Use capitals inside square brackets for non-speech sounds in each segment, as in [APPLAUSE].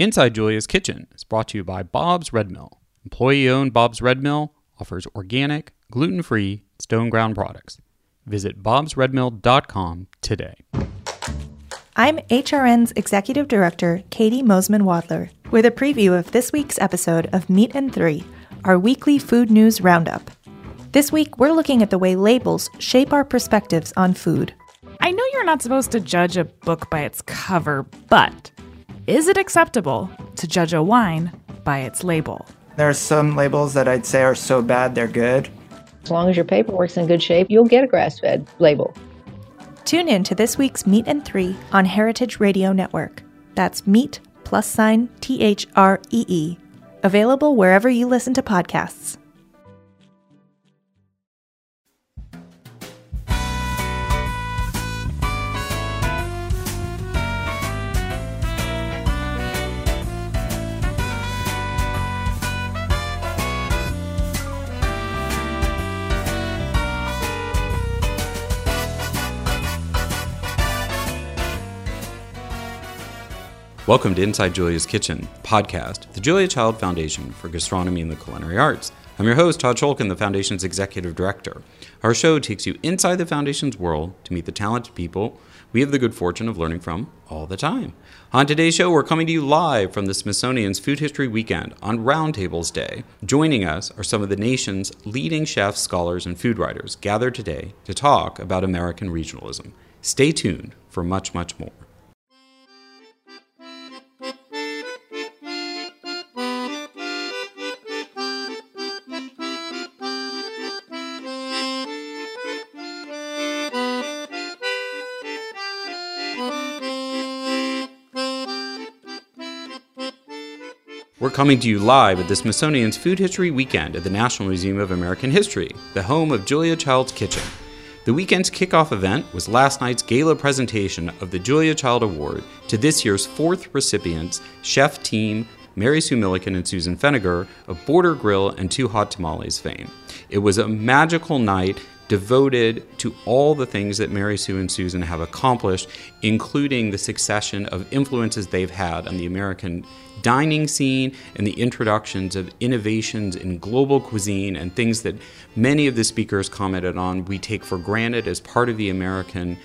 Inside Julia's Kitchen is brought to you by Bob's Red Mill. Employee owned Bob's Red Mill offers organic, gluten free, stone ground products. Visit bobsredmill.com today. I'm HRN's Executive Director, Katie Mosman Wadler, with a preview of this week's episode of Meat and Three, our weekly food news roundup. This week, we're looking at the way labels shape our perspectives on food. I know you're not supposed to judge a book by its cover, but is it acceptable to judge a wine by its label? There are some labels that I'd say are so bad they're good. As long as your paperwork's in good shape, you'll get a grass fed label. Tune in to this week's Meat and Three on Heritage Radio Network. That's meat plus sign T H R E E. Available wherever you listen to podcasts. Welcome to Inside Julia's Kitchen podcast, the Julia Child Foundation for Gastronomy and the Culinary Arts. I'm your host, Todd Schulkin, the Foundation's Executive Director. Our show takes you inside the Foundation's world to meet the talented people we have the good fortune of learning from all the time. On today's show, we're coming to you live from the Smithsonian's Food History Weekend on Roundtables Day. Joining us are some of the nation's leading chefs, scholars, and food writers gathered today to talk about American regionalism. Stay tuned for much, much more. Coming to you live at the Smithsonian's Food History Weekend at the National Museum of American History, the home of Julia Child's Kitchen. The weekend's kickoff event was last night's gala presentation of the Julia Child Award to this year's fourth recipients, chef team Mary Sue Milliken and Susan Feniger of Border Grill and Two Hot Tamales fame. It was a magical night devoted to all the things that Mary Sue and Susan have accomplished, including the succession of influences they've had on the American dining scene and the introductions of innovations in global cuisine and things that many of the speakers commented on we take for granted as part of the American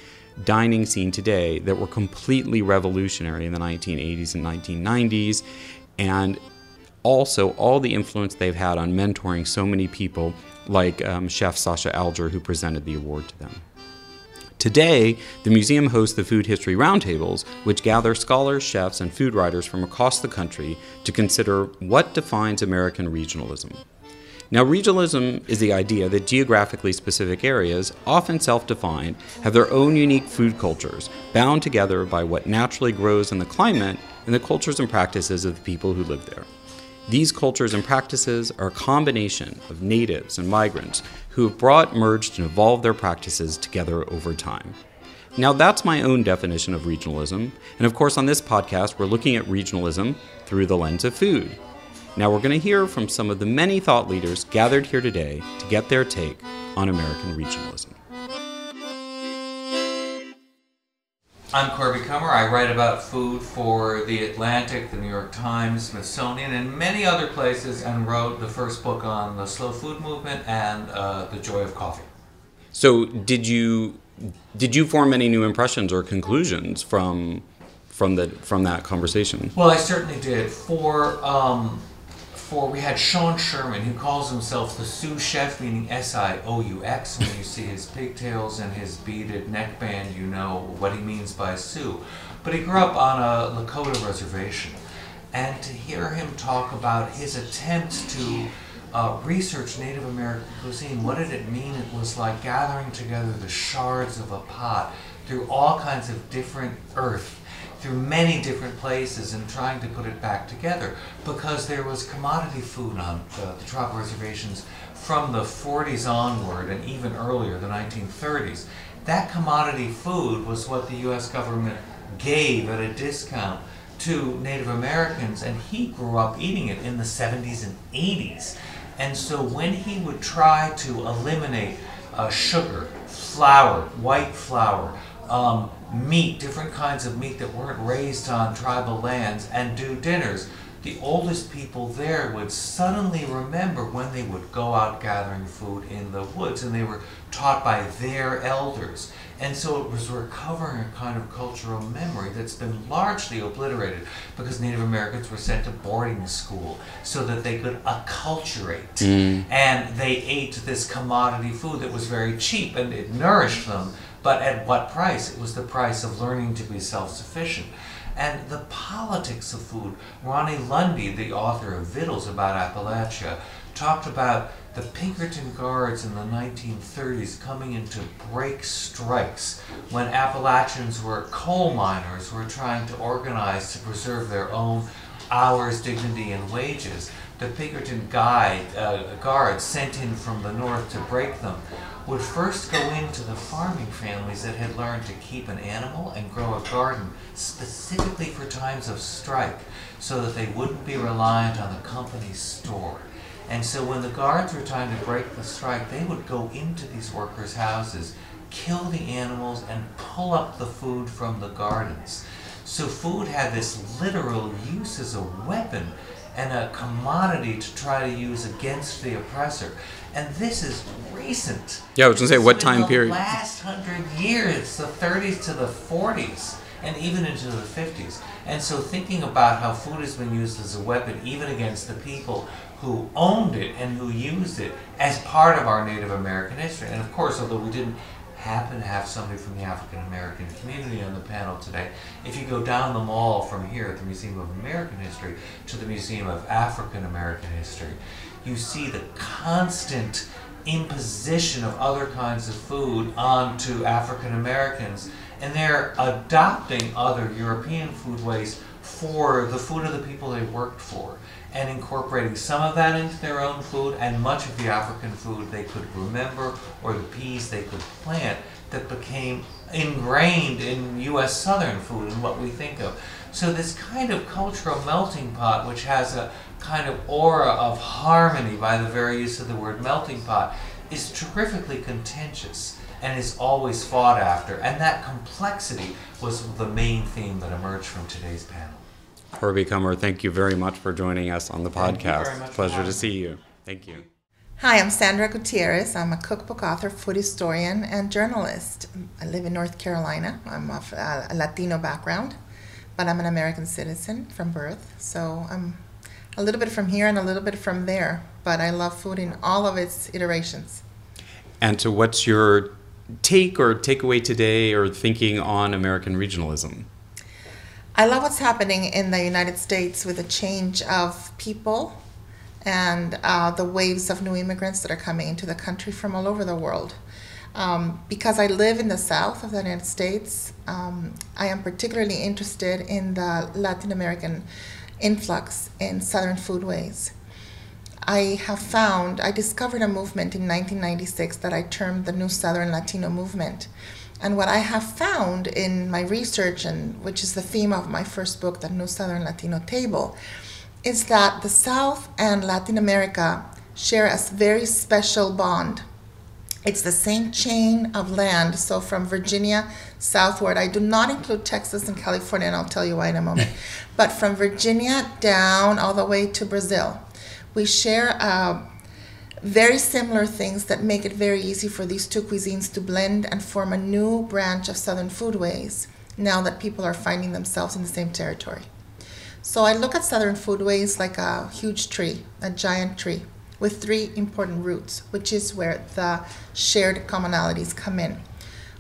dining scene today that were completely revolutionary in the 1980s and 1990s and also all the influence they've had on mentoring so many people like um, chef Sasha Alger who presented the award to them. Today, the museum hosts the Food History Roundtables, which gather scholars, chefs, and food writers from across the country to consider what defines American regionalism. Now, regionalism is the idea that geographically specific areas, often self defined, have their own unique food cultures, bound together by what naturally grows in the climate and the cultures and practices of the people who live there. These cultures and practices are a combination of natives and migrants who have brought, merged, and evolved their practices together over time. Now, that's my own definition of regionalism, and of course, on this podcast, we're looking at regionalism through the lens of food. Now, we're going to hear from some of the many thought leaders gathered here today to get their take on American regionalism. I'm Corby Kummer. I write about food for The Atlantic, The New York Times, Smithsonian, and many other places, and wrote the first book on the slow food movement and uh, the joy of coffee. So, did you did you form any new impressions or conclusions from from the from that conversation? Well, I certainly did. For um, for we had Sean Sherman, who calls himself the Sioux Chef, meaning S-I-O-U-X. When you see his pigtails and his beaded neckband, you know what he means by Sioux. But he grew up on a Lakota reservation, and to hear him talk about his attempts to uh, research Native American cuisine, what did it mean? It was like gathering together the shards of a pot through all kinds of different earth through many different places and trying to put it back together because there was commodity food on the, the tribal reservations from the 40s onward and even earlier, the 1930s. That commodity food was what the U.S. government gave at a discount to Native Americans, and he grew up eating it in the 70s and 80s. And so when he would try to eliminate uh, sugar, flour, white flour, um, meat, different kinds of meat that weren't raised on tribal lands, and do dinners. The oldest people there would suddenly remember when they would go out gathering food in the woods, and they were taught by their elders. And so it was recovering a kind of cultural memory that's been largely obliterated because Native Americans were sent to boarding school so that they could acculturate. Mm. And they ate this commodity food that was very cheap and it nourished them, but at what price? It was the price of learning to be self sufficient. And the politics of food. Ronni Lundy, the author of Victuals about Appalachia, talked about the Pinkerton Guards in the 1930s coming in to break strikes when Appalachians were coal miners who were trying to organize to preserve their own hours, dignity, and wages. The Pinkerton guide, uh, guards sent in from the north to break them would first go into the farming families that had learned to keep an animal and grow a garden specifically for times of strike so that they wouldn't be reliant on the company's store. And so when the guards were trying to break the strike, they would go into these workers' houses, kill the animals, and pull up the food from the gardens. So food had this literal use as a weapon and a commodity to try to use against the oppressor. And this is recent. Yeah, I was gonna say, what time the period? Last hundred years, the 30s to the 40s, and even into the 50s. And so, thinking about how food has been used as a weapon, even against the people who owned it and who used it as part of our Native American history. And of course, although we didn't happen to have somebody from the African American community on the panel today, if you go down the mall from here at the Museum of American History to the Museum of African American History, you see the constant imposition of other kinds of food onto African Americans, and they're adopting other European foodways for the food of the people they worked for, and incorporating some of that into their own food, and much of the African food they could remember, or the peas they could plant, that became ingrained in U.S. Southern food and what we think of. So this kind of cultural melting pot, which has a kind of aura of harmony by the very use of the word melting pot, is terrifically contentious and is always fought after. And that complexity was the main theme that emerged from today's panel. Corby Kummer, thank you very much for joining us on the Thank you podcast. very much Pleasure having to see you. Thank you. Hi, I'm Sandra Gutierrez. I'm a cookbook author, food historian, and journalist. I live in North Carolina. I'm of uh, a Latino background, but I'm an American citizen from birth. So I'm a little bit from here and a little bit from there, but I love food in all of its iterations. And so, what's your take or takeaway today or thinking on American regionalism? I love what's happening in the United States with the change of people and uh, the waves of new immigrants that are coming into the country from all over the world. Um, because I live in the south of the United States, um, I am particularly interested in the Latin American influx in southern foodways. I have found, I discovered a movement in 1996 that I termed the New Southern Latino Movement. And what I have found in my research, and which is the theme of my first book, The New Southern Latino Table, is that the South and Latin America share a very special bond. It's the same chain of land. So from Virginia southward, I do not include Texas and California, and I'll tell you why in a moment. [LAUGHS] but from Virginia down all the way to Brazil, we share uh, very similar things that make it very easy for these two cuisines to blend and form a new branch of Southern foodways now that people are finding themselves in the same territory. So I look at Southern foodways like a huge tree, a giant tree, with three important roots, which is where the shared commonalities come in.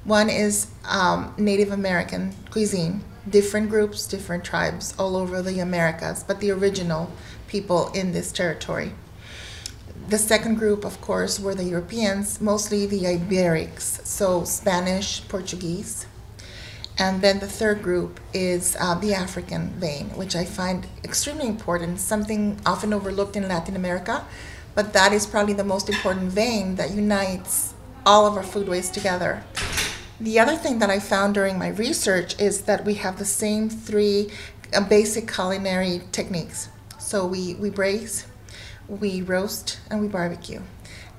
One is um, Native American cuisine, different groups, different tribes all over the Americas, but the original people in this territory. The second group, of course, were the Europeans, mostly the Iberics, so Spanish, Portuguese. And then the third group is uh, the African vein, which I find extremely important, something often overlooked in Latin America, but that is probably the most important vein that unites all of our foodways together. The other thing that I found during my research is that we have the same three uh, basic culinary techniques. So we, we braise, we roast, and we barbecue.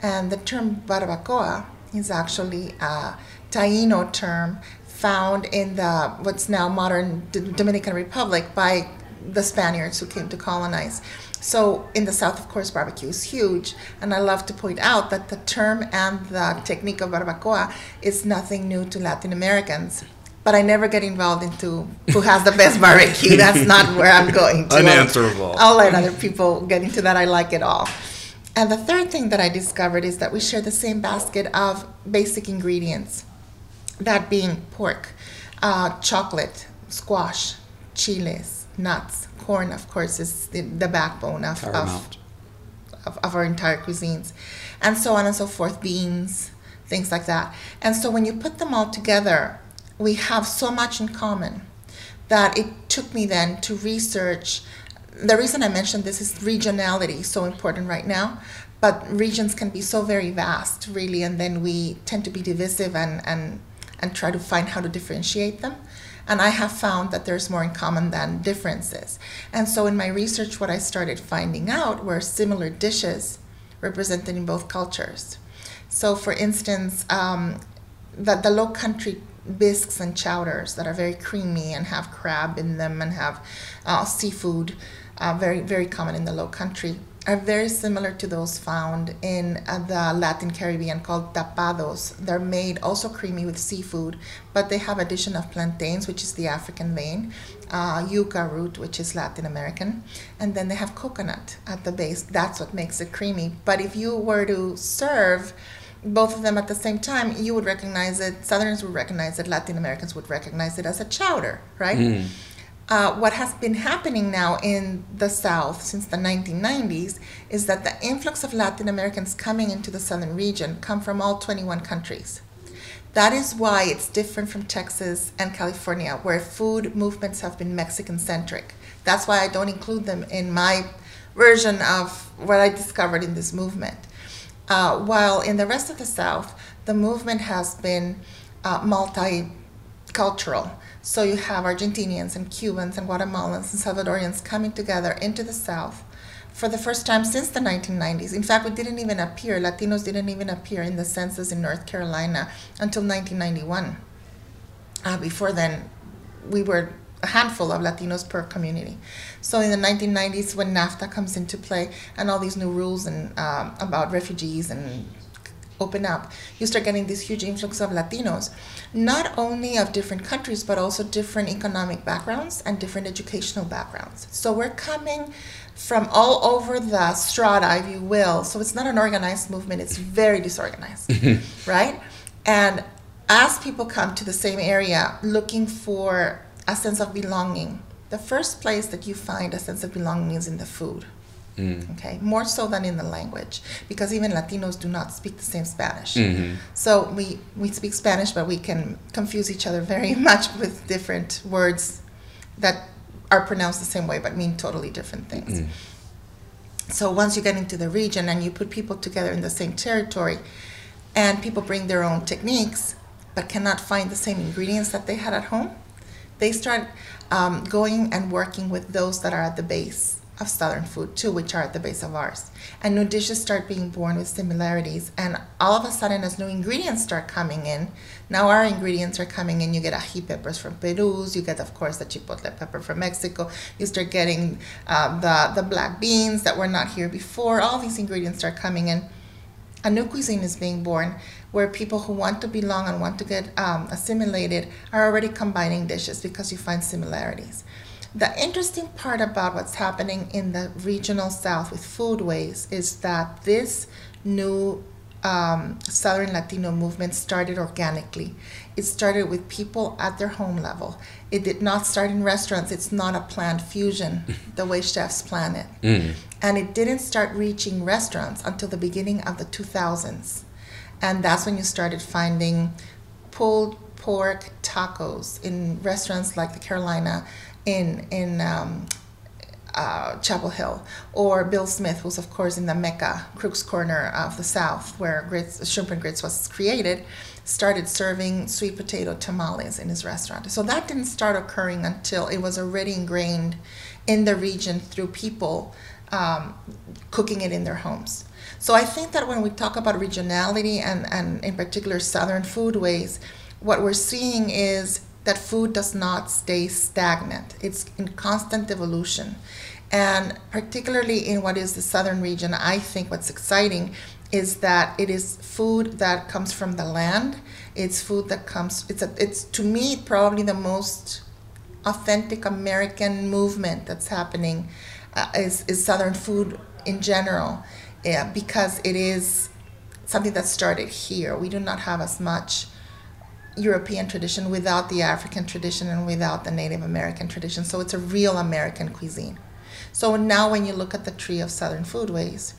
And the term barbacoa is actually a Taino term found in the what's now modern D- Dominican Republic by the Spaniards who came to colonize. So in the South, of course, barbecue is huge, and I love to point out that the term and the technique of barbacoa is nothing new to Latin Americans. But I never get involved into who has the best barbecue. [LAUGHS] That's not where I'm going to. Unanswerable. I'll, I'll let other people get into that. I like it all. And the third thing that I discovered is that we share the same basket of basic ingredients, that being pork, uh, chocolate, squash, chiles, nuts, corn, of course, is the, the backbone of, of, of, of our entire cuisines, and so on and so forth, beans, things like that. And so when you put them all together, we have so much in common that it took me then to research. The reason I mentioned this is regionality, so important right now. But regions can be so very vast, really, and then we tend to be divisive and, and, and try to find how to differentiate them. And I have found that there's more in common than differences. And so in my research, what I started finding out were similar dishes represented in both cultures. So, for instance, um, the, the low country bisques and chowders that are very creamy and have crab in them and have uh, seafood, uh, very, very common in the low country, are very similar to those found in uh, the Latin Caribbean called tapados. They're made also creamy with seafood, but they have addition of plantains, which is the African vein, uh, yuca root, which is Latin American, and then they have coconut at the base. That's what makes it creamy. But if you were to serve both of them at the same time, you would recognize it. Southerners would recognize it. Latin Americans would recognize it as a chowder, right? Uh, what has been happening now in the South since the 1990s is that the influx of Latin Americans coming into the southern region come from all 21 countries. That is why it's different from Texas and California, where food movements have been Mexican centric. That's why I don't include them in my version of what I discovered in this movement. Uh, while in the rest of the South, the movement has been uh, multicultural. So you have Argentinians and Cubans and Guatemalans and Salvadorians coming together into the South for the first time since the 1990s. In fact, we didn't even appear, Latinos didn't even appear in the census in North Carolina until 1991. Uh, before then, we were a handful of Latinos per community. So in the 1990s, when NAFTA comes into play and all these new rules and um, about refugees and open up, you start getting this huge influx of Latinos, not only of different countries, but also different economic backgrounds and different educational backgrounds. So we're coming from all over the strata, if you will. So it's not an organized movement, it's very disorganized, [LAUGHS] right? And as people come to the same area looking for a sense of belonging, the first place that you find a sense of belonging is in the food. Mm. Okay, more so than in the language, because even Latinos do not speak the same Spanish. Mm-hmm. So we we speak Spanish, but we can confuse each other very [LAUGHS] much with different words that are pronounced the same way but mean totally different things. Mm. So once you get into the region and you put people together in the same territory, and people bring their own techniques but cannot find the same ingredients that they had at home, they start um, going and working with those that are at the base of Southern food too, which are at the base of ours. And new dishes start being born with similarities. And all of a sudden, as new ingredients start coming in, now our ingredients are coming in. You get ají peppers from Peru. You get, of course, the chipotle pepper from Mexico. You start getting uh, the the black beans that were not here before. All these ingredients start coming in. A new cuisine is being born where people who want to belong and want to get um, assimilated are already combining dishes because you find similarities. The interesting part about what's happening in the regional south with foodways is that this new um, Southern Latino movement started organically. It started with people at their home level. It did not start in restaurants. It's not a planned fusion [LAUGHS] the way chefs plan it. And it didn't start reaching restaurants until the beginning of the 2000s. And that's when you started finding pulled pork tacos in restaurants like the Carolina, in in um, uh, Chapel Hill, or Bill Smith, who's of course in the Mecca, Crook's Corner of the South, where grits, shrimp and grits was created, started serving sweet potato tamales in his restaurant. So that didn't start occurring until it was already ingrained in the region through people um, cooking it in their homes. So I think that when we talk about regionality and, and in particular Southern foodways, what we're seeing is that food does not stay stagnant. It's in constant evolution. And particularly in what is the southern region, I think what's exciting is that it is food that comes from the land. It's food that comes it's a, it's to me probably the most authentic American movement that's happening uh, is, is southern food in general yeah, because it is something that started here. We do not have as much European tradition without the African tradition and without the Native American tradition. So it's a real American cuisine. So now when you look at the tree of Southern foodways,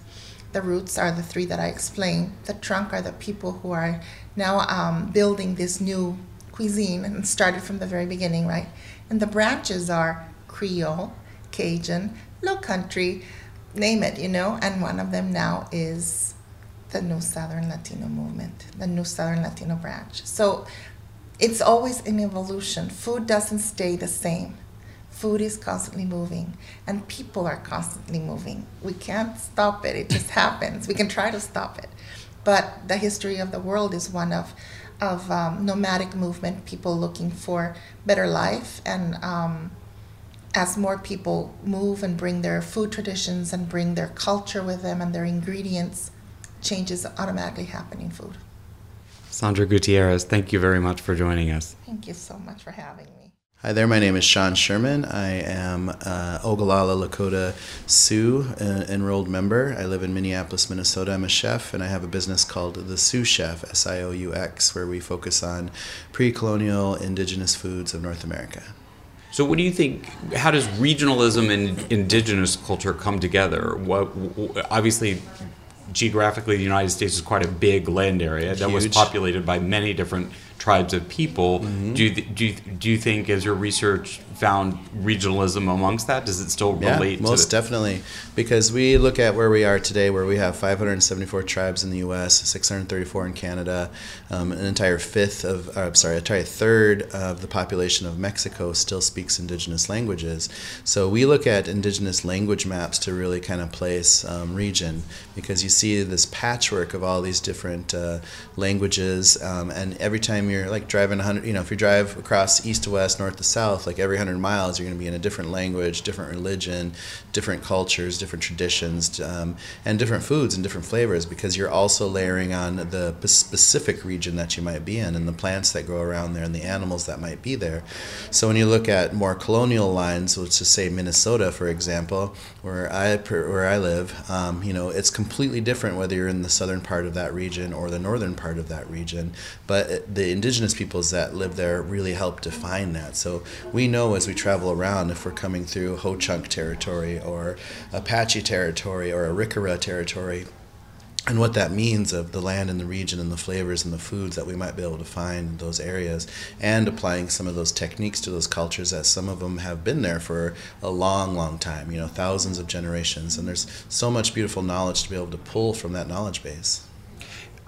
the roots are the three that I explained. The trunk are the people who are now um, building this new cuisine and started from the very beginning, right? And the branches are Creole, Cajun, Low Country, name it, you know. And one of them now is the New Southern Latino movement, the New Southern Latino branch. So it's always an evolution. Food doesn't stay the same. Food is constantly moving, and people are constantly moving. We can't stop it, it just [LAUGHS] happens. We can try to stop it. But the history of the world is one of, of um, nomadic movement, people looking for better life. And um, as more people move and bring their food traditions and bring their culture with them and their ingredients, changes automatically happen in food. Sandra Gutierrez, thank you very much for joining us. Thank you so much for having me. Hi there, my name is Sean Sherman. I am uh, Oglala Lakota Sioux uh, enrolled member. I live in Minneapolis, Minnesota. I'm a chef, and I have a business called The Sioux Chef, S I O U X, where we focus on pre colonial indigenous foods of North America. So, what do you think? How does regionalism and indigenous culture come together? What obviously geographically, the United States is quite a big land area that was populated by many different tribes of people. Mm-hmm. Do, you, do, you, do you think, as your research found regionalism amongst that? Does it still relate? Yeah, most definitely. Because we look at where we are today, where we have 574 tribes in the U.S., 634 in Canada, um, an entire fifth of, uh, sorry, entire third of the population of Mexico still speaks indigenous languages. So we look at indigenous language maps to really kind of place um, region because you see this patchwork of all these different uh, languages, um, and every time you're like driving 100, you know, if you drive across east to west, north to south, like every 100 miles, you're going to be in a different language, different religion, different cultures, different traditions, um, and different foods and different flavors because you're also layering on the specific region that you might be in and the plants that grow around there and the animals that might be there. So when you look at more colonial lines, let's just say Minnesota, for example, where I where I live, um, you know, it's completely different whether you're in the southern part of that region or the northern part of that region. But the indigenous peoples that live there really help define that. So we know as we travel around if we're coming through Ho Chunk territory or Apache territory or Arikara territory and what that means of the land and the region and the flavors and the foods that we might be able to find in those areas and applying some of those techniques to those cultures that some of them have been there for a long long time you know thousands of generations and there's so much beautiful knowledge to be able to pull from that knowledge base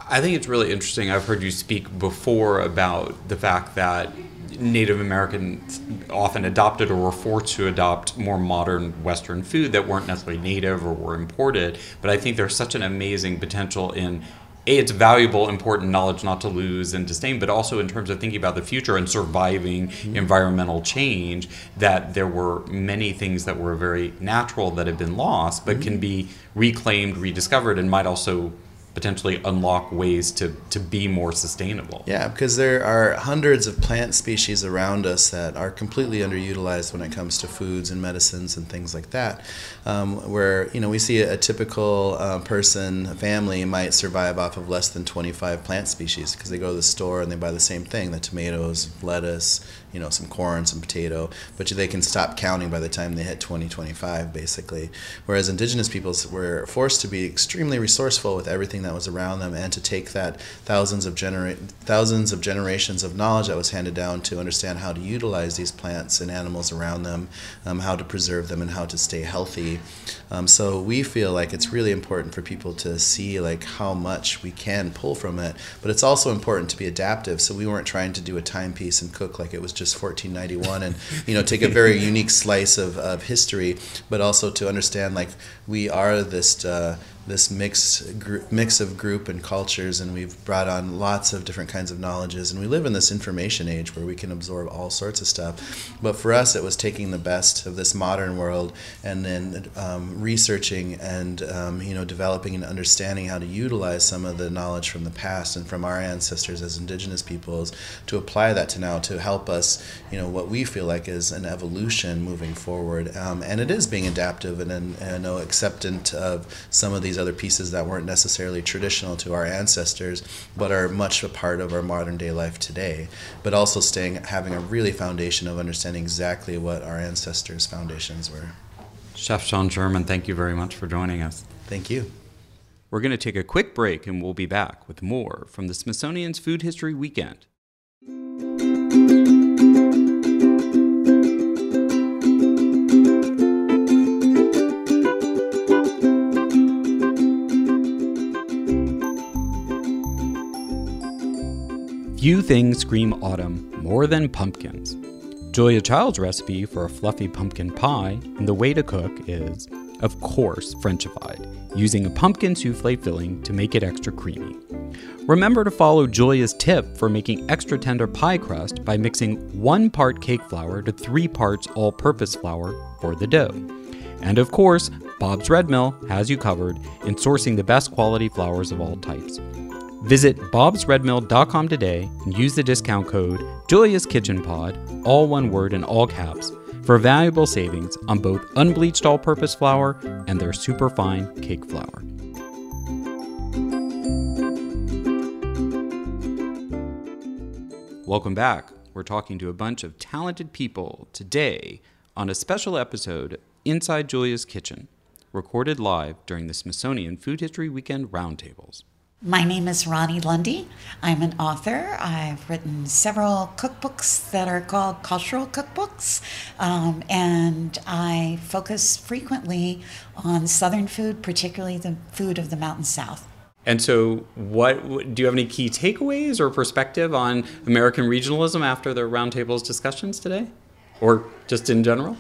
i think it's really interesting i've heard you speak before about the fact that Native Americans often adopted or were forced to adopt more modern Western food that weren't necessarily native or were imported. But I think there's such an amazing potential in a it's valuable important knowledge not to lose and disdain but also in terms of thinking about the future and surviving mm-hmm. environmental change that there were many things that were very natural that have been lost but mm-hmm. can be reclaimed rediscovered and might also potentially unlock ways to, to be more sustainable. Yeah, because there are hundreds of plant species around us that are completely underutilized when it comes to foods and medicines and things like that. Um, where you know we see a, a typical uh, person, a family might survive off of less than 25 plant species because they go to the store and they buy the same thing: the tomatoes, lettuce, you know, some corn, some potato, but they can stop counting by the time they hit 2025, basically. Whereas indigenous peoples were forced to be extremely resourceful with everything that was around them and to take that thousands of genera- thousands of generations of knowledge that was handed down to understand how to utilize these plants and animals around them, um, how to preserve them, and how to stay healthy. Um, so we feel like it's really important for people to see like how much we can pull from it, but it's also important to be adaptive. So we weren't trying to do a timepiece and cook like it was just 1491 and you know take a very unique slice of, of history but also to understand like we are this uh, this mix mix of group and cultures, and we've brought on lots of different kinds of knowledges. And we live in this information age where we can absorb all sorts of stuff. But for us, it was taking the best of this modern world and then um, researching and um, you know developing and understanding how to utilize some of the knowledge from the past and from our ancestors as Indigenous peoples to apply that to now to help us, you know, what we feel like is an evolution moving forward. Um, and it is being adaptive and, and, and acceptant of some of these other pieces that weren't necessarily traditional to our ancestors, but are much a part of our modern day life today. But also staying, having a really foundation of understanding exactly what our ancestors' foundations were. Chef Sean Sherman, thank you very much for joining us. Thank you. We're going to take a quick break and we'll be back with more from the Smithsonian's Food History Weekend. Few things scream autumn more than pumpkins. Julia Child's recipe for a fluffy pumpkin pie and the way to cook is, of course, Frenchified, using a pumpkin souffle filling to make it extra creamy. Remember to follow Julia's tip for making extra tender pie crust by mixing one part cake flour to three parts all purpose flour for the dough. And of course, Bob's Red Mill has you covered in sourcing the best quality flours of all types. Visit bobsredmill.com today and use the discount code Julia's Kitchen Pod, all one word in all caps, for valuable savings on both unbleached all purpose flour and their superfine cake flour. Welcome back. We're talking to a bunch of talented people today on a special episode Inside Julia's Kitchen, recorded live during the Smithsonian Food History Weekend Roundtables. My name is Ronni Lundy. I'm an author. I've written several cookbooks that are called cultural cookbooks, um, and I focus frequently on Southern food, particularly the food of the Mountain South. And so, what do you have any key takeaways or perspective on American regionalism after the roundtables discussions today, or just in general?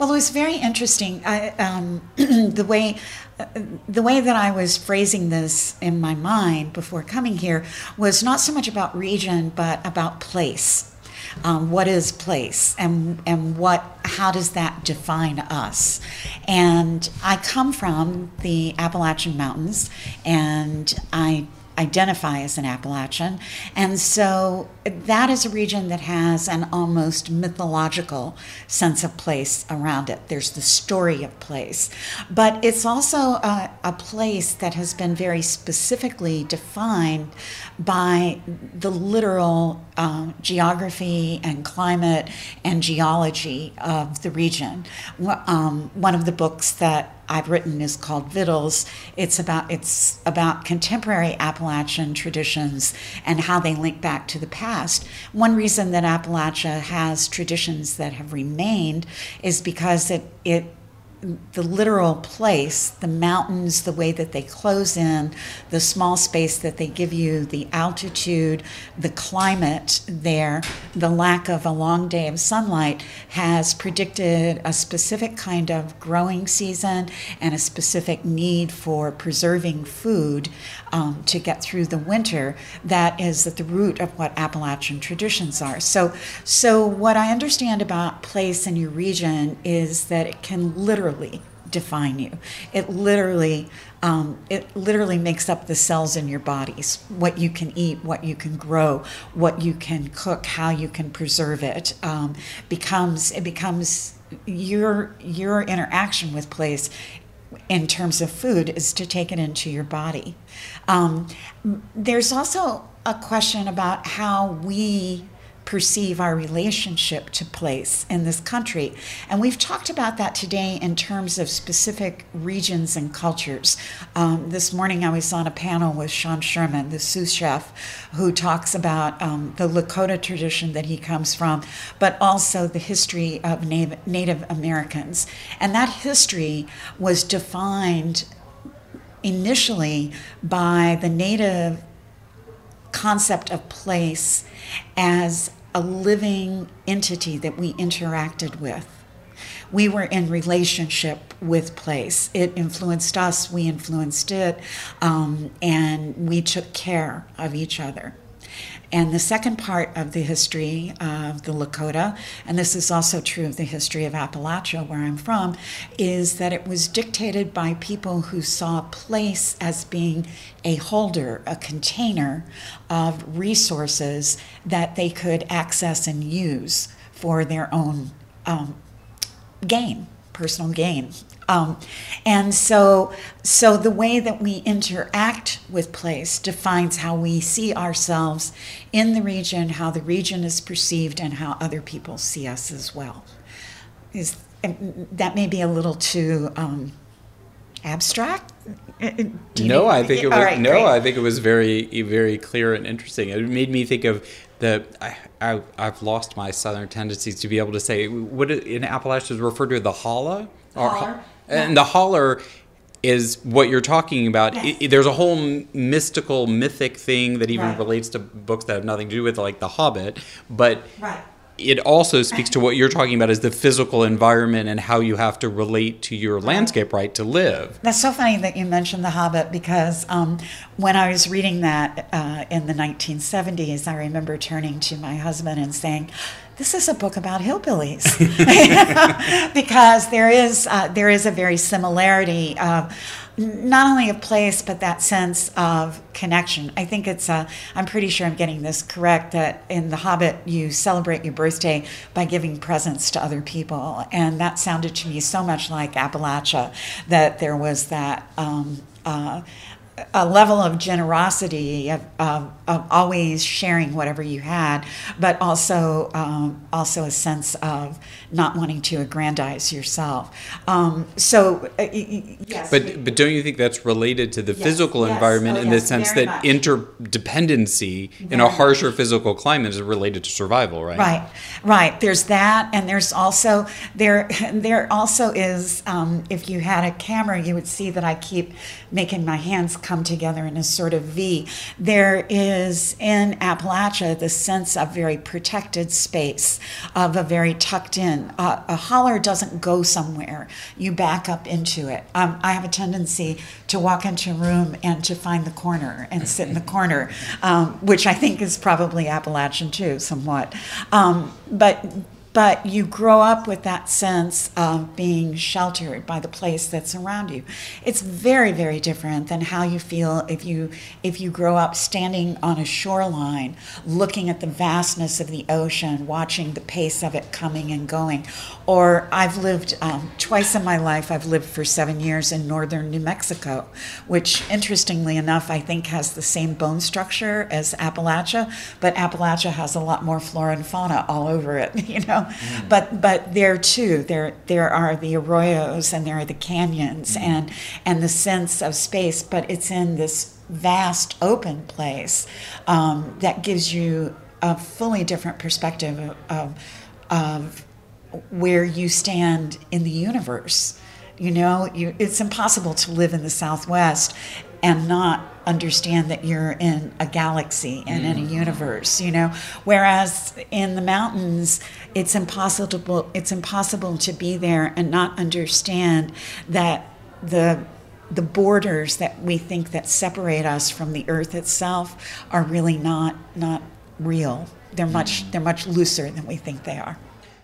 Well, it was very interesting. I, um, [CLEARS THROAT] the way uh, the way that I was phrasing this in my mind before coming here was not so much about region, but about place. Um, what is place, and and what? How does that define us? And I come from the Appalachian Mountains, and I identify as an Appalachian. And so that is a region that has an almost mythological sense of place around it. There's the story of place. But it's also a, a place that has been very specifically defined by the literal uh, geography and climate and geology of the region. Um, one of the books that I've written is called Victuals. It's about it's about contemporary Appalachian traditions and how they link back to the past. One reason that Appalachia has traditions that have remained is because it it the literal place, the mountains, the way that they close in, the small space that they give you, the altitude, the climate there, the lack of a long day of sunlight has predicted a specific kind of growing season and a specific need for preserving food um, to get through the winter. That is at the root of what Appalachian traditions are. So, so what I understand about place in your region is that it can literally literally define you. It literally, um, it literally makes up the cells in your bodies. What you can eat, what you can grow, what you can cook, how you can preserve it um, becomes it becomes your your interaction with place in terms of food is to take it into your body. Um, there's also a question about how we perceive our relationship to place in this country. And we've talked about that today in terms of specific regions and cultures. Um, this morning I was on a panel with Sean Sherman, the Sioux Chef, who talks about um, the Lakota tradition that he comes from, but also the history of Native, Native Americans. And that history was defined initially by the Native concept of place as a living entity that we interacted with. we were in relationship with place. It influenced us, we influenced it, um, and we took care of each other. And the second part of the history of the Lakota, and this is also true of the history of Appalachia, where I'm from, is that it was dictated by people who saw place as being a holder, a container of resources that they could access and use for their own um, gain, personal gain. Um, and so, so the way that we interact with place defines how we see ourselves in the region, how the region is perceived, and how other people see us as well. Is that may be a little too um, abstract? no, I think it was right, no. Great. I think it was very, very clear and interesting. It made me think of the. I, I, have lost my southern tendencies to be able to say what in Appalachia is referred to as the holla. Holler. And the holler is what you're talking about. Yes. It, there's a whole mystical, mythic thing that even right. relates to books that have nothing to do with like The Hobbit, but right. It also speaks to what you're talking about as the physical environment and how you have to relate to your landscape right to live. That's so funny that you mentioned The Hobbit because um, when I was reading that uh, in the 1970s, I remember turning to my husband and saying, this is a book about hillbillies [LAUGHS] [LAUGHS] because there is uh, there is a very similarity of not only of place but that sense of connection. I think it's uh, I'm pretty sure I'm getting this correct that in The Hobbit you celebrate your birthday by giving presents to other people, and that sounded to me so much like Appalachia that there was that. Um, uh, a level of generosity of, of, of, always sharing whatever you had, but also um, also a sense of not wanting to aggrandize yourself. Um, so, uh, yes. But but don't you think that's related to the yes, physical yes, environment oh, in the sense that much. interdependency very in a harsher much. physical climate is related to survival, right? Right, right. There's that, and there's also there [LAUGHS] there also is um, if you had a camera, you would see that I keep making my hands come together in a sort of V. There is in Appalachia the sense of very protected space, of a very tucked in. Uh, a holler doesn't go somewhere, you back up into it. Um, I have a tendency to walk into a room and to find the corner and sit in the [LAUGHS] corner, um, which I think is probably Appalachian too, somewhat. Um, but but you grow up with that sense of being sheltered by the place that's around you. It's very very different than how you feel if you if you grow up standing on a shoreline looking at the vastness of the ocean watching the pace of it coming and going or i've lived um, twice in my life i've lived for seven years in northern new mexico which interestingly enough i think has the same bone structure as appalachia but appalachia has a lot more flora and fauna all over it [LAUGHS] you know Mm. But but there too, there there are the arroyos and there are the canyons mm. and and the sense of space. But it's in this vast open place um, that gives you a fully different perspective of, of, of where you stand in the universe. You know, you, it's impossible to live in the Southwest and not understand that you're in a galaxy and in a mm. universe you know whereas in the mountains it's impossible it's impossible to be there and not understand that the the borders that we think that separate us from the earth itself are really not not real they're much mm. they're much looser than we think they are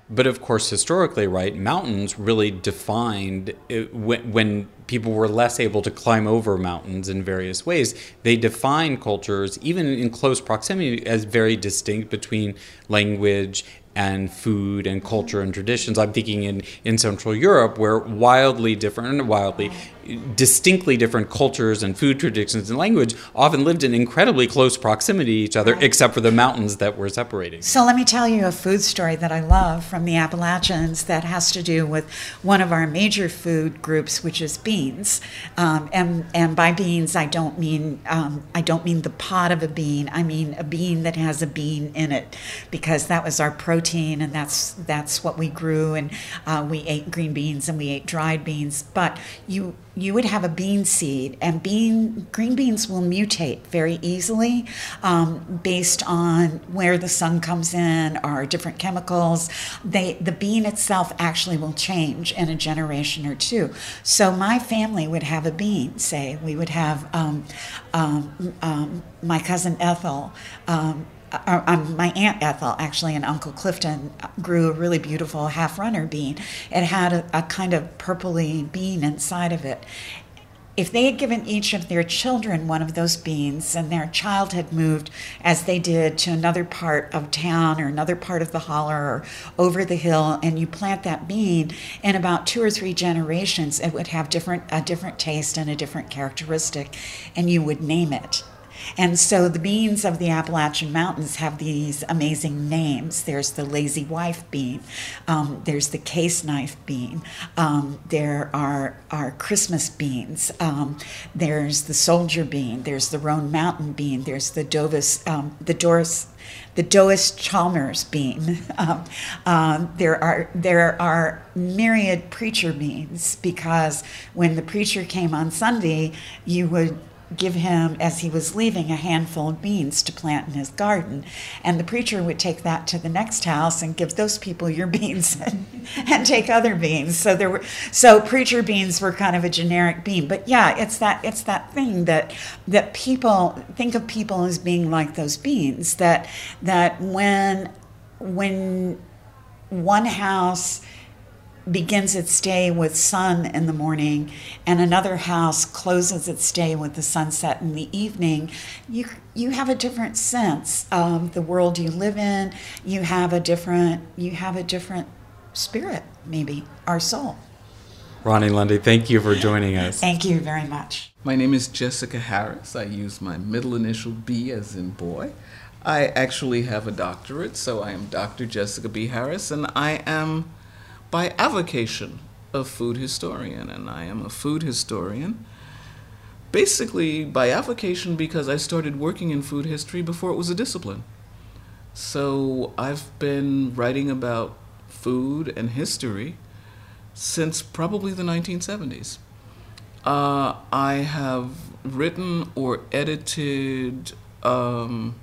but of course, historically, right, mountains really defined it, when, when people were less able to climb over mountains in various ways. They defined cultures, even in close proximity, as very distinct between language and food and culture and traditions. I'm thinking in, in Central Europe, where wildly different, wildly distinctly different cultures and food traditions and language often lived in incredibly close proximity to each other, except for the mountains that were separating. So let me tell you a food story that I love from the Appalachians that has to do with one of our major food groups, which is beans, um, and and by beans I don't mean um, I don't mean the pod of a bean. I mean a bean that has a bean in it, because that was our protein, and that's that's what we grew, and uh, we ate green beans and we ate dried beans. But you you would have a bean seed, and bean green beans will mutate very easily um, based on where the sun comes in or different chemicals. They the bean itself actually will change in a generation or two. So my family would have a bean. Say we would have um, um, um my cousin Ethel. Um, uh, um, my aunt Ethel, actually, and Uncle Clifton grew a really beautiful half runner bean. It had a, a kind of purpley bean inside of it. If they had given each of their children one of those beans and their child had moved, as they did, to another part of town or another part of the holler or over the hill, and you plant that bean, in about two or three generations, it would have different a different taste and a different characteristic, and you would name it. And so the beans of the Appalachian Mountains have these amazing names. There's the lazy wife bean, um, there's the case knife bean, um, there are, are Christmas beans, um, there's the soldier bean, there's the Roan Mountain bean, there's the Dovis, um, the Doris the Dois Chalmers bean. [LAUGHS] Um, um, there are there are myriad preacher beans because when the preacher came on Sunday, you would give him, as he was leaving, a handful of beans to plant in his garden. And the preacher would take that to the next house and give those people your [LAUGHS] beans and, and take other beans. So there were so preacher beans were kind of a generic bean. But yeah, it's that it's that thing that that people think of people as being like those beans that that when when one house begins its day with sun in the morning and another house closes its day with the sunset in the evening you you have a different sense of the world you live in you have a different you have a different spirit maybe our soul Ronni Lundy, thank you for joining us. Thank you very much. My name is Jessica Harris. I use my middle initial B as in boy. I actually have a doctorate, so I am Dr. Jessica B. Harris, and I am by avocation a food historian, and I am a food historian basically by avocation because I started working in food history before it was a discipline. So I've been writing about food and history since probably the 1970s. Uh, I have written or edited um,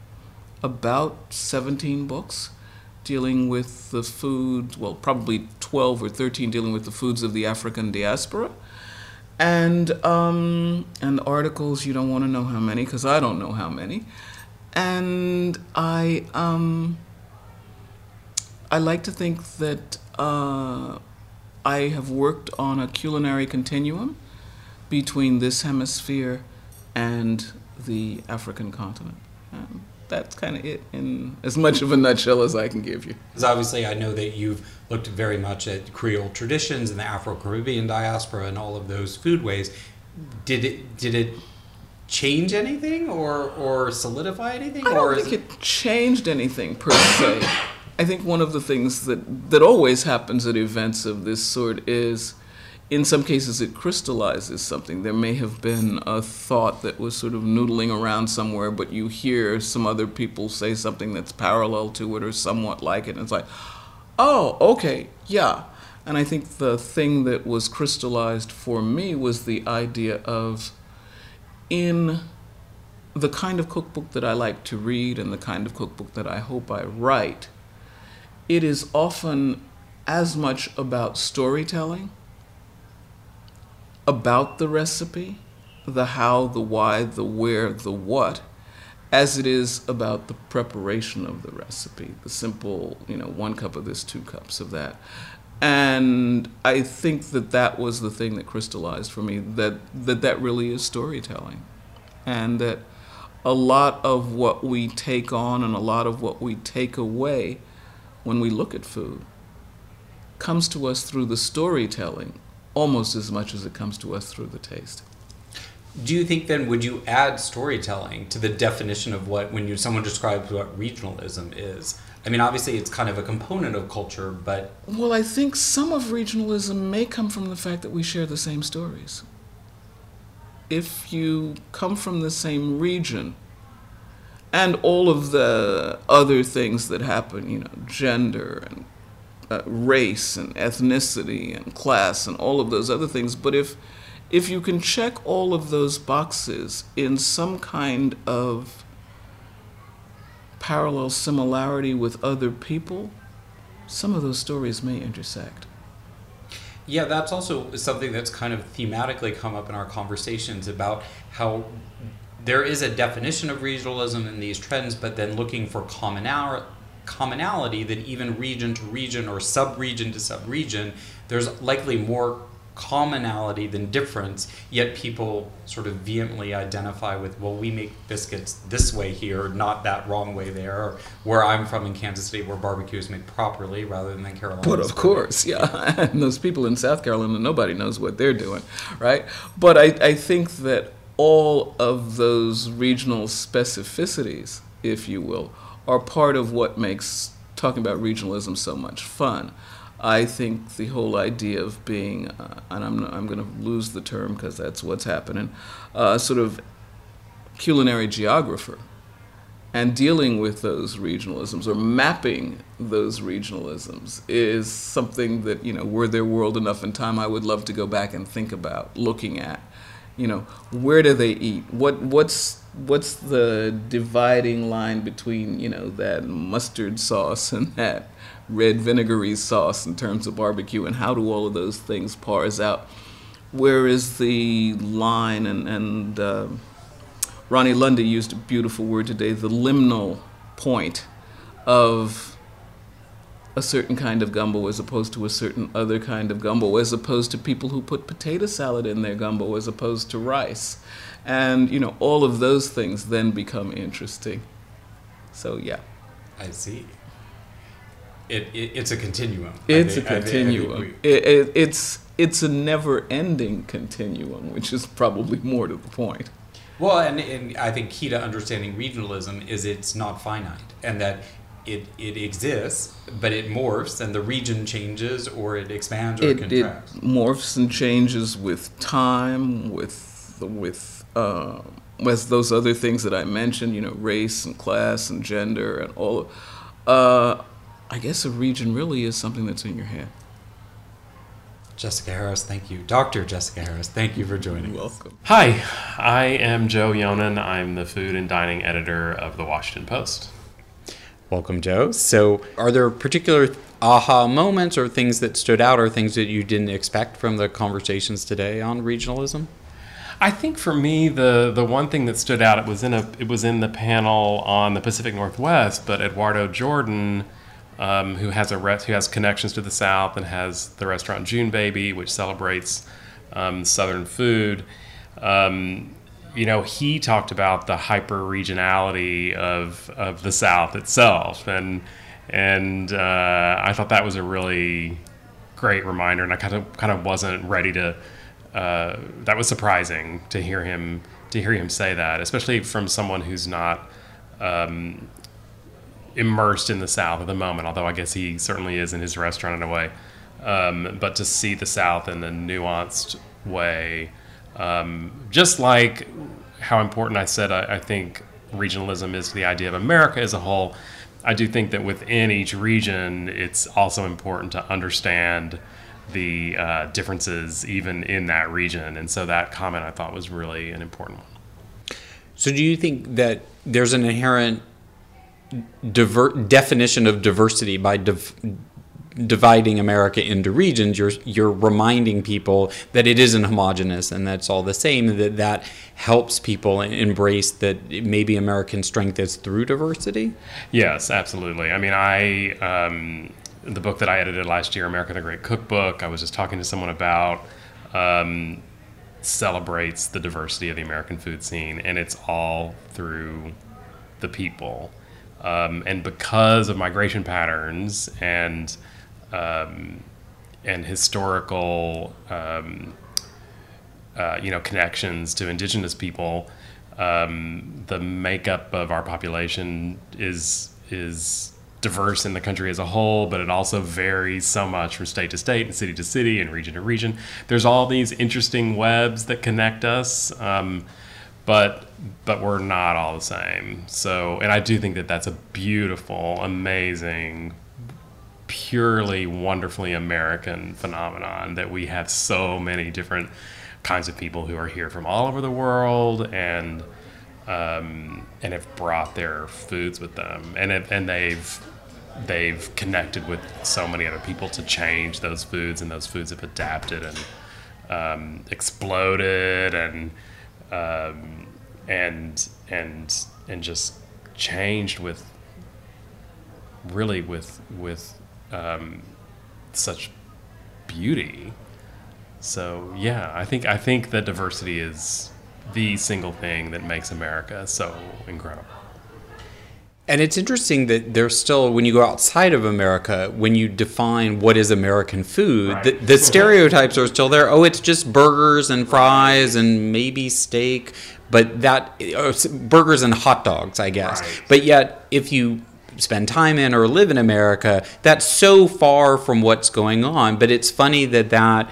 about 17 books dealing with the food, well, probably 12 or 13 dealing with the foods of the African diaspora. And, um, and articles, you don't want to know how many, because I don't know how many. And I, um, I like to think that uh, I have worked on a culinary continuum between this hemisphere and the African continent. Um, that's kind of it in as much of a nutshell as I can give you. Because obviously, I know that you've looked very much at Creole traditions and the Afro Caribbean diaspora and all of those foodways. Did it did it change anything or or solidify anything? I don't think it, it changed anything per se. I think one of the things that that always happens at events of this sort is in some cases it crystallizes something. There may have been a thought that was sort of noodling around somewhere, but you hear some other people say something that's parallel to it or somewhat like it, and it's like, oh, okay, yeah. And I think the thing that was crystallized for me was the idea of in the kind of cookbook that I like to read and the kind of cookbook that I hope I write, it is often as much about storytelling about the recipe, the how, the why, the where, the what, as it is about the preparation of the recipe, the simple, you know, one cup of this, two cups of that. And I think that that was the thing that crystallized for me that that, that really is storytelling. And that a lot of what we take on and a lot of what we take away when we look at food comes to us through the storytelling almost as much as it comes to us through the taste. Do you think then would you add storytelling to the definition of what when you someone describes what regionalism is? I mean, obviously it's kind of a component of culture, but well, I think some of regionalism may come from the fact that we share the same stories. if you come from the same region and all of the other things that happen, you know, gender and uh, race and ethnicity and class and all of those other things, but if if you can check all of those boxes in some kind of parallel similarity with other people, some of those stories may intersect. Yeah, that's also something that's kind of thematically come up in our conversations about how there is a definition of regionalism in these trends, but then looking for commonality commonality that even region to region or sub-region to sub-region, there's likely more commonality than difference, yet people sort of vehemently identify with, well, we make biscuits this way here, not that wrong way there, or where I'm from in Kansas City, where barbecue is made properly rather than Carolina. But of course, yeah. [LAUGHS] And those people in South Carolina, nobody knows what they're doing, right? But I, I think that all of those regional specificities, if you will, are part of what makes talking about regionalism so much fun. I think the whole idea of being, uh, and I'm, I'm going to lose the term because that's what's happening, uh, sort of culinary geographer and dealing with those regionalisms or mapping those regionalisms is something that, you know, were there world enough in time, I would love to go back and think about looking at. You know, where do they eat? What what's what's the dividing line between you know that mustard sauce and that red vinegary sauce in terms of barbecue, and how do all of those things parse out? Where is the line? And, and uh, Ronni Lundy used a beautiful word today the liminal point of a certain kind of gumbo as opposed to a certain other kind of gumbo, as opposed to people who put potato salad in their gumbo as opposed to rice. And, you know, all of those things then become interesting. So, yeah. I see it, it, it's a continuum. It's think, a continuum. It, it, it's it's a never-ending continuum, which is probably more to the point. Well, and, and I think key to understanding regionalism is it's not finite, and that it it exists, but it morphs, and the region changes, or it expands or it, contracts. It morphs and changes with time, with with. Uh, with those other things that I mentioned, you know, race and class and gender and all, uh, I guess a region really is something that's in your head. Jessica Harris, thank you. Dr. Jessica Harris, thank you for joining You're welcome. us. Hi, I am Joe Yonan. I'm the food and dining editor of the Washington Post. Welcome, Joe. So, are there particular aha moments or things that stood out or things that you didn't expect from the conversations today on regionalism? I think for me the the one thing that stood out it was in a it was in the panel on the Pacific Northwest, but Eduardo Jordan um, who has a who has connections to the South and has the restaurant June Baby, which celebrates um, Southern food. Um, you know, he talked about the hyper regionality of of the South itself, and and uh, I thought that was a really great reminder, and I kind of kind of wasn't ready to. Uh, that was surprising to hear him to hear him say that, especially from someone who's not um, immersed in the South at the moment, although I guess he certainly is in his restaurant in a way. Um, but to see the South in a nuanced way, um, just like how important I said I, I, think regionalism is to the idea of America as a whole, I do think that within each region, it's also important to understand the uh, differences even in that region. And so that comment I thought was really an important one. So, do you think that there's an inherent diver- definition of diversity by div- dividing America into regions, you're you're reminding people that it isn't homogenous and that's all the same. That that helps people embrace that maybe American strength is through diversity. Yes, absolutely. I mean, I um, the book that I edited last year, America the Great Cookbook. I was just talking to someone about. Um, celebrates the diversity of the American food scene, and it's all through the people. Um, and because of migration patterns and um, and historical um, uh, you know connections to indigenous people, um, the makeup of our population is is diverse in the country as a whole, but it also varies so much from state to state and city to city and region to region. There's all these interesting webs that connect us, um, but but we're not all the same. So, and I do think that that's a beautiful, amazing, purely wonderfully American phenomenon that we have so many different kinds of people who are here from all over the world and um, and have brought their foods with them. And and they've they've connected with so many other people to change those foods and those foods have adapted and um, exploded and um, and and and just changed with really with with um, such beauty. So yeah, I think I think that diversity is the single thing that makes America so incredible. And it's interesting that there's still, when you go outside of America, when you define what is American food, right. the, the, stereotypes are still there. Oh, it's just burgers and fries and maybe steak, but that uh, burgers and hot dogs, I guess. Right. But yet, if you spend time in or live in America, that's so far from what's going on. But it's funny that that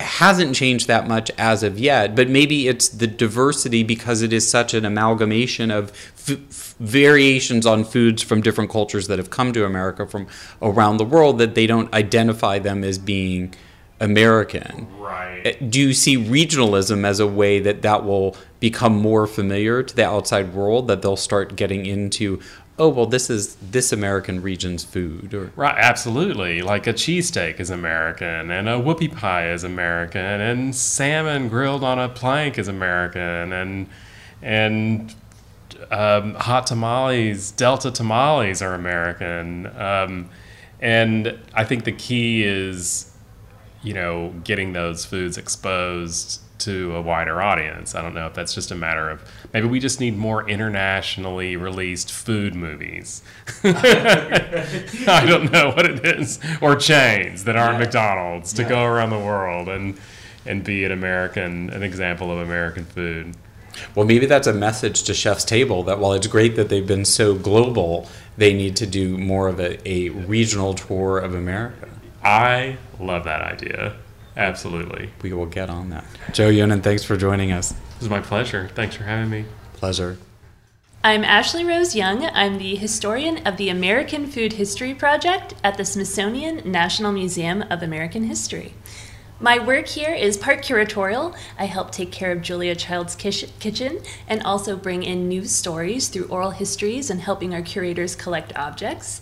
hasn't changed that much as of yet, but maybe it's the diversity because it is such an amalgamation of f- variations on foods from different cultures that have come to America from around the world that they don't identify them as being American. Right. Eh, do you see regionalism as a way that that will become more familiar to the outside world that they'll start getting into oh well this is this american region's food or right absolutely. Like a cheesesteak is american and a whoopie pie is american and salmon grilled on a plank is american and and um, hot tamales delta tamales are american. Um, and i think the key is you know getting those foods exposed to a wider audience. I don't know if that's just a matter of maybe we just need more internationally released food movies. [LAUGHS] I don't know what it is, or chains that aren't yeah. McDonald's to yeah. go around the world and and be an American, an example of American food. Well, maybe that's a message to Chef's Table that while it's great that they've been so global, they need to do more of a, a regional tour of America. I love that idea. Absolutely. We will get on that. Joe Yonan, thanks for joining us. It was my pleasure. Thanks for having me. Pleasure. I'm Ashley Rose Young. I'm the historian of the American Food History Project at the Smithsonian National Museum of American History. My work here is part curatorial. I help take care of Julia Child's kitchen and also bring in new stories through oral histories and helping our curators collect objects.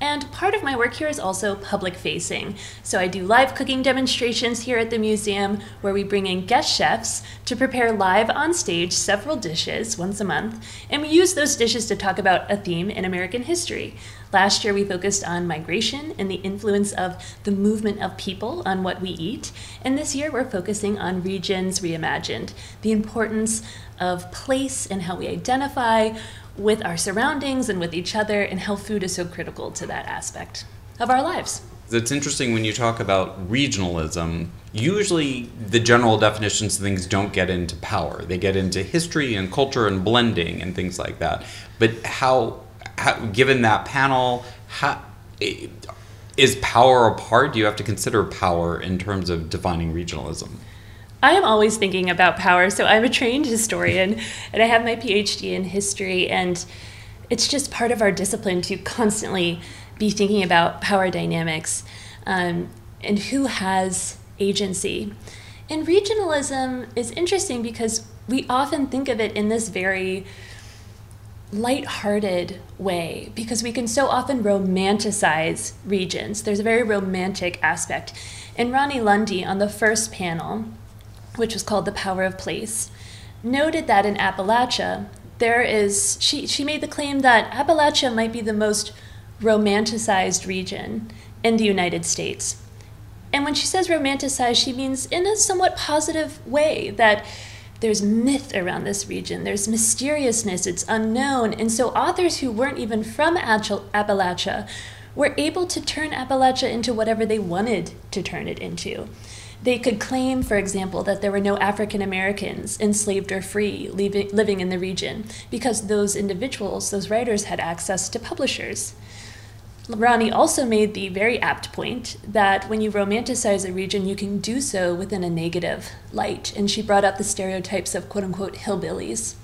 And part of my work here is also public facing. So I do live cooking demonstrations here at the museum where we bring in guest chefs to prepare live on stage several dishes once a month. And we use those dishes to talk about a theme in American history. Last year we focused on migration and the influence of the movement of people on what we eat. And this year we're focusing on regions reimagined, the importance of place and how we identify with our surroundings and with each other, and how food is so critical to that aspect of our lives. It's interesting when you talk about regionalism. Usually, the general definitions of things don't get into power. They get into history and culture and blending and things like that. But how, how given that panel, how, is power a part? Do you have to consider power in terms of defining regionalism? I am always thinking about power. So I'm a trained historian and I have my PhD in history. And it's just part of our discipline to constantly be thinking about power dynamics um, and who has agency. And regionalism is interesting because we often think of it in this very light-hearted way because we can so often romanticize regions. There's a very romantic aspect. And Ronni Lundy on the first panel which was called The Power of Place, noted that in Appalachia, there is, she, she made the claim that Appalachia might be the most romanticized region in the United States. And when she says romanticized, she means in a somewhat positive way that there's myth around this region, there's mysteriousness, it's unknown. And so authors who weren't even from Appalachia were able to turn Appalachia into whatever they wanted to turn it into. They could claim, for example, that there were no African Americans, enslaved or free, living in the region, because those individuals, those writers, had access to publishers. Ronni also made the very apt point that when you romanticize a region, you can do so within a negative light. And she brought up the stereotypes of quote unquote hillbillies.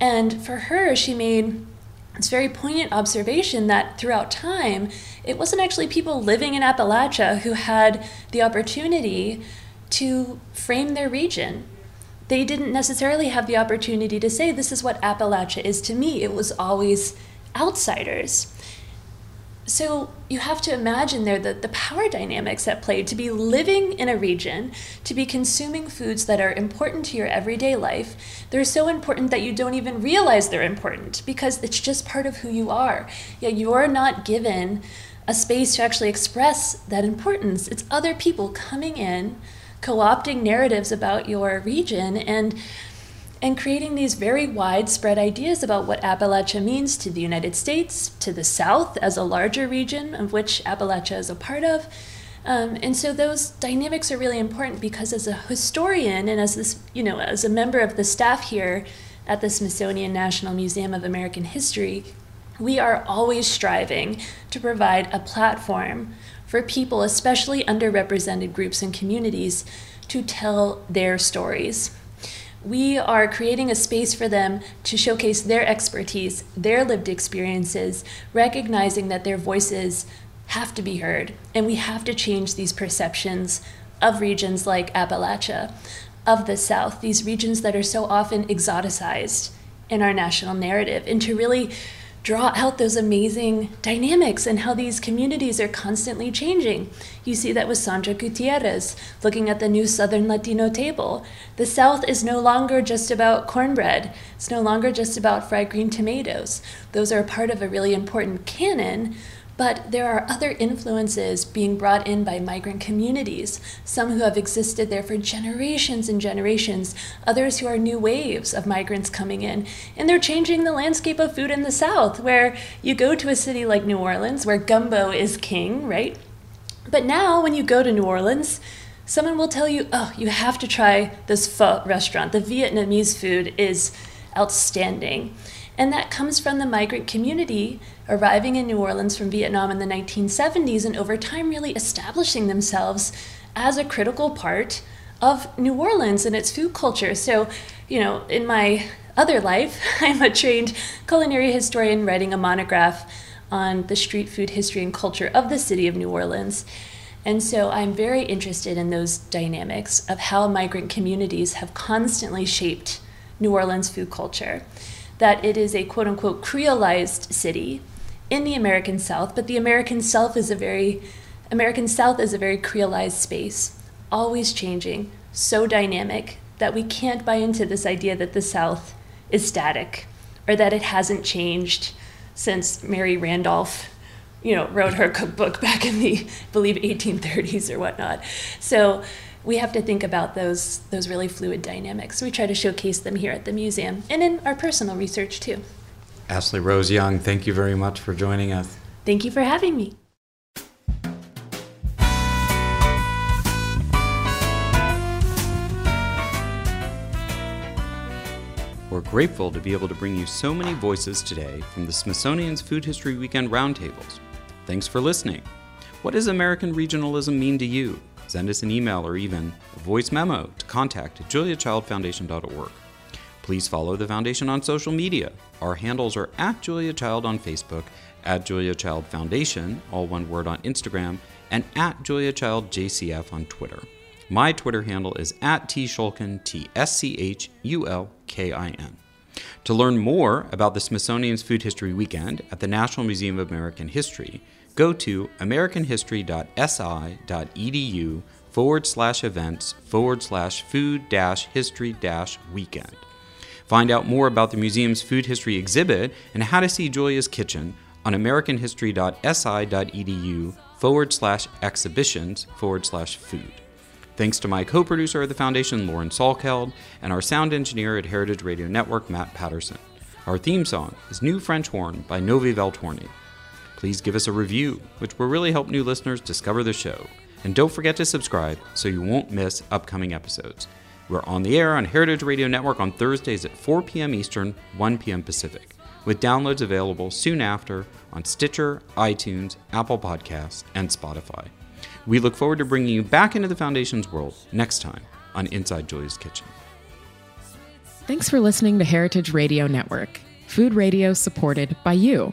And for her, she made this very poignant observation that throughout time, it wasn't actually people living in Appalachia who had the opportunity to frame their region. They didn't necessarily have the opportunity to say, This is what Appalachia is to me. It was always outsiders. So you have to imagine there the, the power dynamics at play to be living in a region, to be consuming foods that are important to your everyday life. They're so important that you don't even realize they're important because it's just part of who you are. Yet you're not given a space to actually express that importance. It's other people coming in, co opting narratives about your region, and and creating these very widespread ideas about what Appalachia means to the United States, to the South as a larger region of which Appalachia is a part of. Um, and so those dynamics are really important because as a historian and as this, you know, as a member of the staff here at the Smithsonian National Museum of American History, we are always striving to provide a platform for people, especially underrepresented groups and communities, to tell their stories we are creating a space for them to showcase their expertise, their lived experiences, recognizing that their voices have to be heard. And we have to change these perceptions of regions like Appalachia, of the South, these regions that are so often exoticized in our national narrative, and to really draw out those amazing dynamics and how these communities are constantly changing. You see that with Sandra Gutierrez looking at the new Southern Latino table. The South is no longer just about cornbread, it's no longer just about fried green tomatoes. Those are part of a really important canon, but there are other influences being brought in by migrant communities, some who have existed there for generations and generations, others who are new waves of migrants coming in. And they're changing the landscape of food in the South, where you go to a city like New Orleans, where gumbo is king, right? But now, when you go to New Orleans, someone will tell you, oh, you have to try this pho restaurant. The Vietnamese food is outstanding. And that comes from the migrant community arriving in New Orleans from Vietnam in the 1970s and over time really establishing themselves as a critical part of New Orleans and its food culture. So, you know, in my other life, [LAUGHS] I'm a trained culinary historian writing a monograph on the street food history and culture of the city of New Orleans. And so I'm very interested in those dynamics of how migrant communities have constantly shaped New Orleans food culture that it is a quote unquote creolized city in the American South, but the American South is a very American South is a very creolized space, always changing, so dynamic that we can't buy into this idea that the South is static or that it hasn't changed since Mary Randolph, you know, wrote her cookbook back in the I believe 1830s or whatnot. So we have to think about those those really fluid dynamics. We try to showcase them here at the museum and in our personal research too. Ashley Rose Young, thank you very much for joining us. Thank you for having me. We're grateful to be able to bring you so many voices today from the Smithsonian's Food History Weekend Roundtables. Thanks for listening. What does American regionalism mean to you? Send us an email or even a voice memo to contact at juliachildfoundation.org. Please follow the Foundation on social media. Our handles are at Julia Child on Facebook, at Julia Child Foundation, all one word on Instagram, and at Julia Child JCF on Twitter. My Twitter handle is at T Schulkin, T S C H U L K I N. To learn more about the Smithsonian's Food History Weekend at the National Museum of American History, go to americanhistory.si.edu forward slash events forward slash food dash history dash weekend. Find out more about the museum's food history exhibit and how to see Julia's Kitchen on americanhistory.si.edu forward slash exhibitions forward slash food. Thanks to my co producer of the Foundation, Lauren Salkeld, and our sound engineer at Heritage Radio Network, Matt Patterson. Our theme song is New French Horn by Novi Valtorni. Please give us a review, which will really help new listeners discover the show. And don't forget to subscribe so you won't miss upcoming episodes. We're on the air on Heritage Radio Network on Thursdays at 4 p.m. Eastern, 1 p.m. Pacific. with downloads available soon after on Stitcher, iTunes, Apple Podcasts, and Spotify. We look forward to bringing you back into the Foundation's world next time on Inside Julia's Kitchen. Thanks for listening to Heritage Radio Network, food radio supported by you.